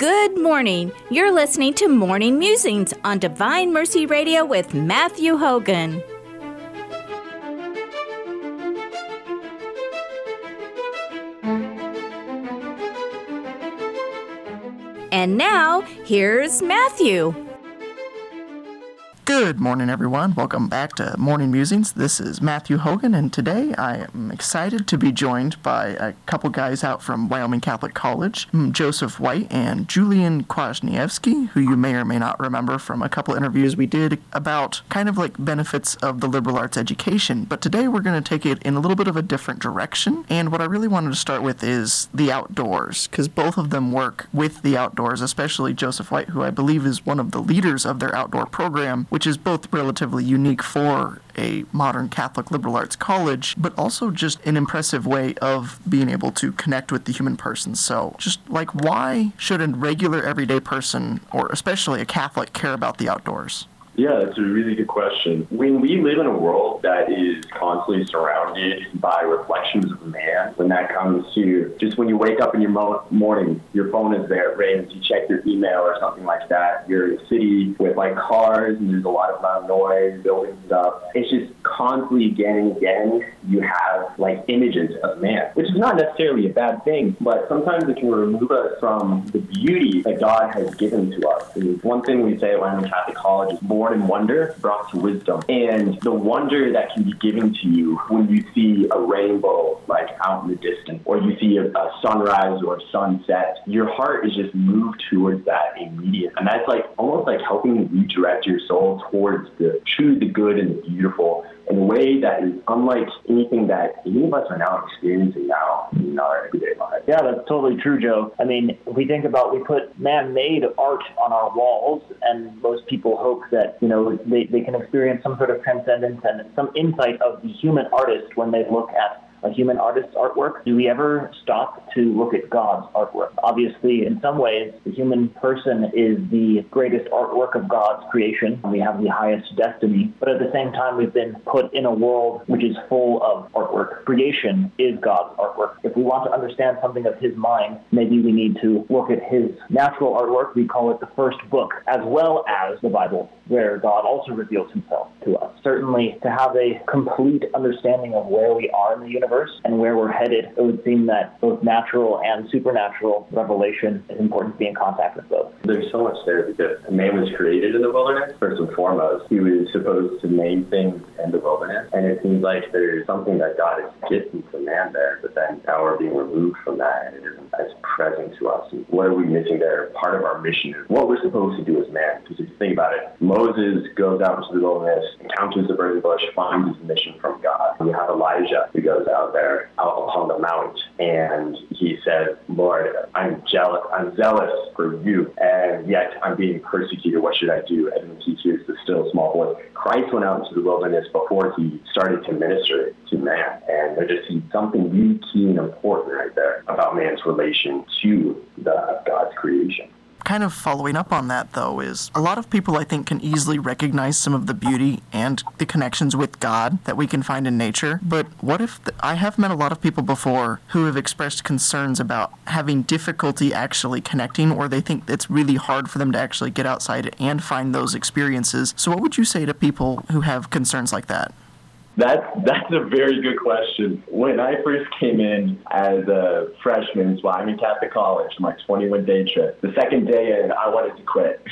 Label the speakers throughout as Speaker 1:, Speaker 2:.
Speaker 1: Good morning. You're listening to Morning Musings on Divine Mercy Radio with Matthew Hogan. And now, here's Matthew.
Speaker 2: Good morning, everyone. Welcome back to Morning Musings. This is Matthew Hogan, and today I am excited to be joined by a couple guys out from Wyoming Catholic College, mm, Joseph White and Julian Kwasniewski, who you may or may not remember from a couple interviews we did about kind of like benefits of the liberal arts education. But today we're going to take it in a little bit of a different direction. And what I really wanted to start with is the outdoors, because both of them work with the outdoors, especially Joseph White, who I believe is one of the leaders of their outdoor program, which is both relatively unique for a modern Catholic liberal arts college, but also just an impressive way of being able to connect with the human person. So, just like, why should a regular everyday person, or especially a Catholic, care about the outdoors?
Speaker 3: Yeah, that's a really good question. When we live in a world that is constantly surrounded by reflections of man, when that comes to just when you wake up in your mo- morning, your phone is there, it rings, you check your email or something like that. You're in a city with like cars and there's a lot of loud noise, buildings stuff. It's just constantly again and again, you have like images of man, which is not necessarily a bad thing, but sometimes it can remove us from the beauty that God has given to us. And one thing we say Wyoming Catholic College is born in wonder, brought to wisdom. And the wonder that can be given to you when you see a rainbow like out in the distance, or you see a, a sunrise or a sunset, your heart is just moved towards that immediate. And that's like almost like helping redirect your soul towards the true, the good, and the beautiful in a way that is unlike anything that any of us are now experiencing now in our everyday lives.
Speaker 4: Yeah, that's totally true, Joe. I mean, if we think about we put man-made art on our walls, and most people hope that you know they, they can experience some sort of transcendence and some insight of the human artist when they look at a human artist's artwork? Do we ever stop to look at God's artwork? Obviously, in some ways, the human person is the greatest artwork of God's creation. We have the highest destiny. But at the same time, we've been put in a world which is full of artwork. Creation is God's artwork. If we want to understand something of his mind, maybe we need to look at his natural artwork. We call it the first book, as well as the Bible, where God also reveals himself to us. Certainly, to have a complete understanding of where we are in the universe universe and where we're headed, it would seem that both natural and supernatural revelation is important to be in contact with both.
Speaker 3: There's so much there because man was created in the wilderness, first and foremost. He was supposed to name things in the wilderness, and it seems like there's something that God is gifting to man there, but then now we're being removed from that, and it isn't as present to us. What are we missing there? Part of our mission is what we're supposed to do as man. Because if you think about it, Moses goes out into the wilderness, encounters the burning bush, finds his mission from God. We have Elijah who goes out there out upon the mount and he said, Lord, I'm jealous, I'm zealous for you, and yet I'm being persecuted. What should I do? And he hears the still small voice. Christ went out into the wilderness before he started to minister to man. And there just seems something really key and important right there about man's relation to the God's creation
Speaker 2: kind of following up on that, though, is a lot of people I think can easily recognize some of the beauty and the connections with God that we can find in nature. But what if I have met a lot of people before who have expressed concerns about having difficulty actually connecting, or they think it's really hard for them to actually get outside and find those experiences. So, what would you say to people who have concerns like that?
Speaker 3: That's that's a very good question. When I first came in as a freshman so I'm Wyoming Catholic College, my 21 day trip, the second day in, I wanted to quit.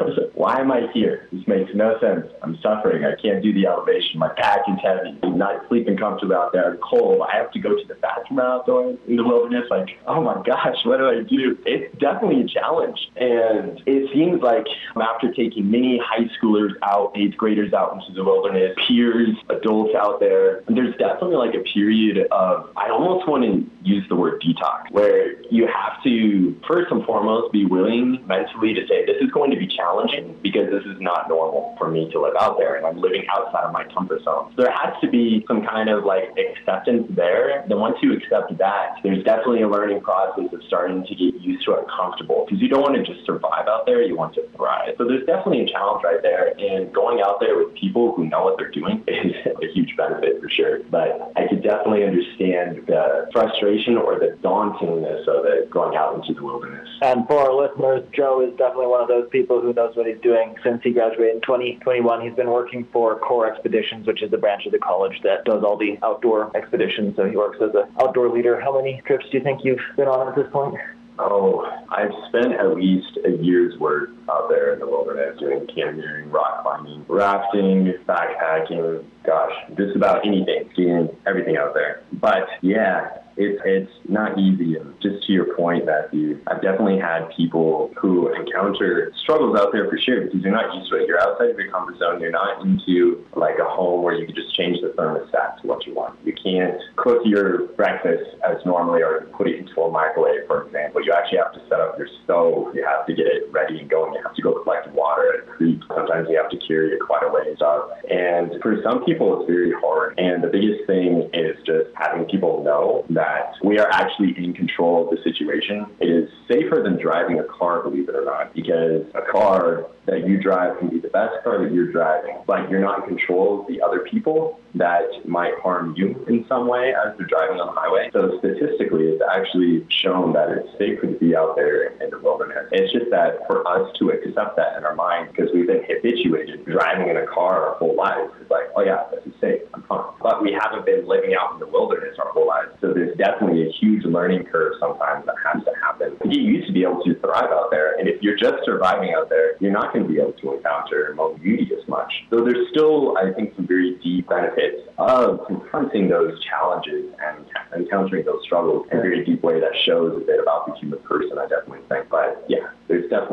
Speaker 3: I was like, why am I here? This makes no sense. I'm suffering. I can't do the elevation. My pack is heavy. I'm not sleeping comfortably out there. I'm cold. I have to go to the bathroom outdoors in the wilderness. Like, oh my gosh, what do I do? It's definitely a challenge. And it seems like after taking many high schoolers out, eighth graders out into the wilderness, peers, adults out there, there's definitely like a period of, I almost want to use the word detox, where you have to, first and foremost, be willing mentally to say, this is going to be challenging because this is not normal for me to live out there and I'm living outside of my comfort zone. So there has to be some kind of like acceptance there. Then once you accept that, there's definitely a learning process of starting to get used to it comfortable because you don't want to just survive out there, you want to thrive. So there's definitely a challenge right there. And going out there with people who know what they're doing is a huge benefit for sure. But I could definitely understand the frustration or the dauntingness of it going out into the wilderness.
Speaker 4: And for our listeners, Joe is definitely one of those people who knows what he's doing since he graduated in 2021. He's been working for Core Expeditions, which is the branch of the college that does all the outdoor expeditions. So he works as an outdoor leader. How many trips do you think you've been on at this point?
Speaker 3: Oh, I've spent at least a year's worth out there in the wilderness doing canyoneering, rock climbing, rafting, backpacking, gosh, just about anything, skiing, everything out there. But yeah, it's it's not easy. And just to your point, Matthew, I've definitely had people who encounter struggles out there for sure because you're not used to it. You're outside of your comfort zone. You're not into like a home where you can just change the thermostat to what you want. You can't cook your breakfast as normally or put it into a microwave, for example. You actually have to set up your stove. You have to get it ready and going. You have to go collect water at a creek. Sometimes you have to carry it quite a ways up. And for some people, it's very hard. And the biggest thing is just having people know that we are actually in control of the situation. It is safer than driving a car, believe it or not, because a car that you drive can be the best car that you're driving, but you're not in control of the other people that might harm you in some way as they're driving on the highway. So statistically, it's actually shown that it's safer to be out there in the wilderness. It's just that for us to accept that in our mind, because we've been habituated driving in a car our whole lives, it's like, oh yeah, this is safe, I'm fine. But we haven't been living out in the wilderness our whole lives. So there's definitely a huge learning curve sometimes that has to happen. You used to be able to thrive out there, and if you're just surviving out there, you're not going to be able to encounter emotional beauty as much. So there's still, I think, some very deep benefits of confronting those challenges and encountering those struggles in a very deep way that shows a bit about the human person, I definitely think. But yeah, there's definitely.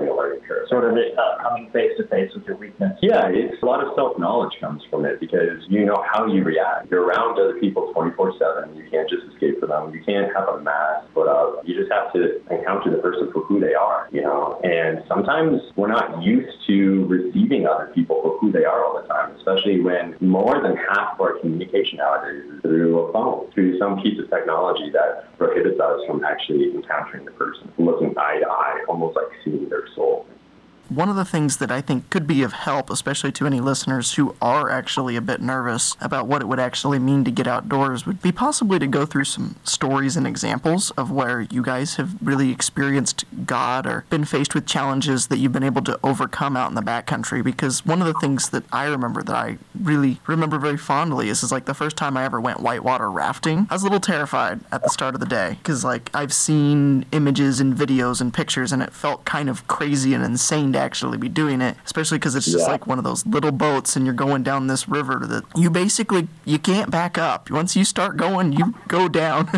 Speaker 4: Sort of uh, coming face to face with your weakness.
Speaker 3: Yeah, it's a lot of self knowledge comes from it because you know how you react. You're around other people 24 7. You can't just escape from them. You can't have a mask put up. You just have to encounter the person for who they are, you know. And sometimes we're not used to receiving other people for who they are all the time, especially when more than half of our communication nowadays is through a phone, through some piece of technology that prohibits us from actually encountering the person, looking eye to eye, almost like seeing their soul.
Speaker 2: One of the things that I think could be of help, especially to any listeners who are actually a bit nervous about what it would actually mean to get outdoors, would be possibly to go through some stories and examples of where you guys have really experienced God or been faced with challenges that you've been able to overcome out in the backcountry. Because one of the things that I remember that I really remember very fondly is, is like the first time I ever went whitewater rafting. I was a little terrified at the start of the day because like I've seen images and videos and pictures and it felt kind of crazy and insane to actually be doing it, especially because it's just yeah. like one of those little boats and you're going down this river that you basically you can't back up. Once you start going, you go down.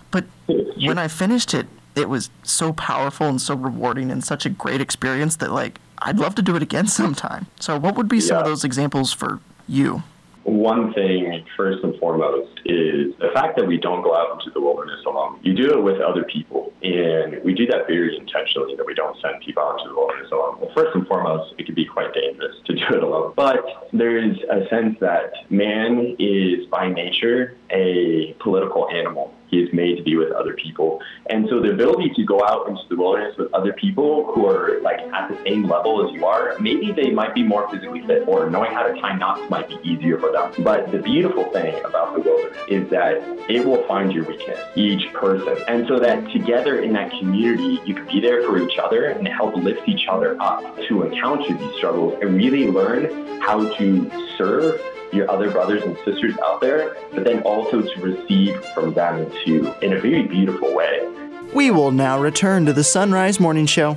Speaker 2: but when I finished it, it was so powerful and so rewarding and such a great experience that like I'd love to do it again sometime. So what would be some yeah. of those examples for you?
Speaker 3: One thing, first and foremost, is the fact that we don't go out into the wilderness alone. You do it with other people, and we do that very intentionally that we don't send people out into the wilderness alone. Well, first and foremost, it can be quite dangerous to do it alone. But there is a sense that man is by nature a political animal. He is made to be with other people. And so the ability to go out into the wilderness with other people who are like at the same level as you are, maybe they might be more physically fit or knowing how to tie knots might be easier for them. But the beautiful thing about the wilderness is that it will find your weakness, each person. And so that together in that community, you can be there for each other and help lift each other up to encounter these struggles and really learn how to serve your other brothers and sisters out there, but then also to receive from them too in a very beautiful way.
Speaker 2: We will now return to the Sunrise Morning Show.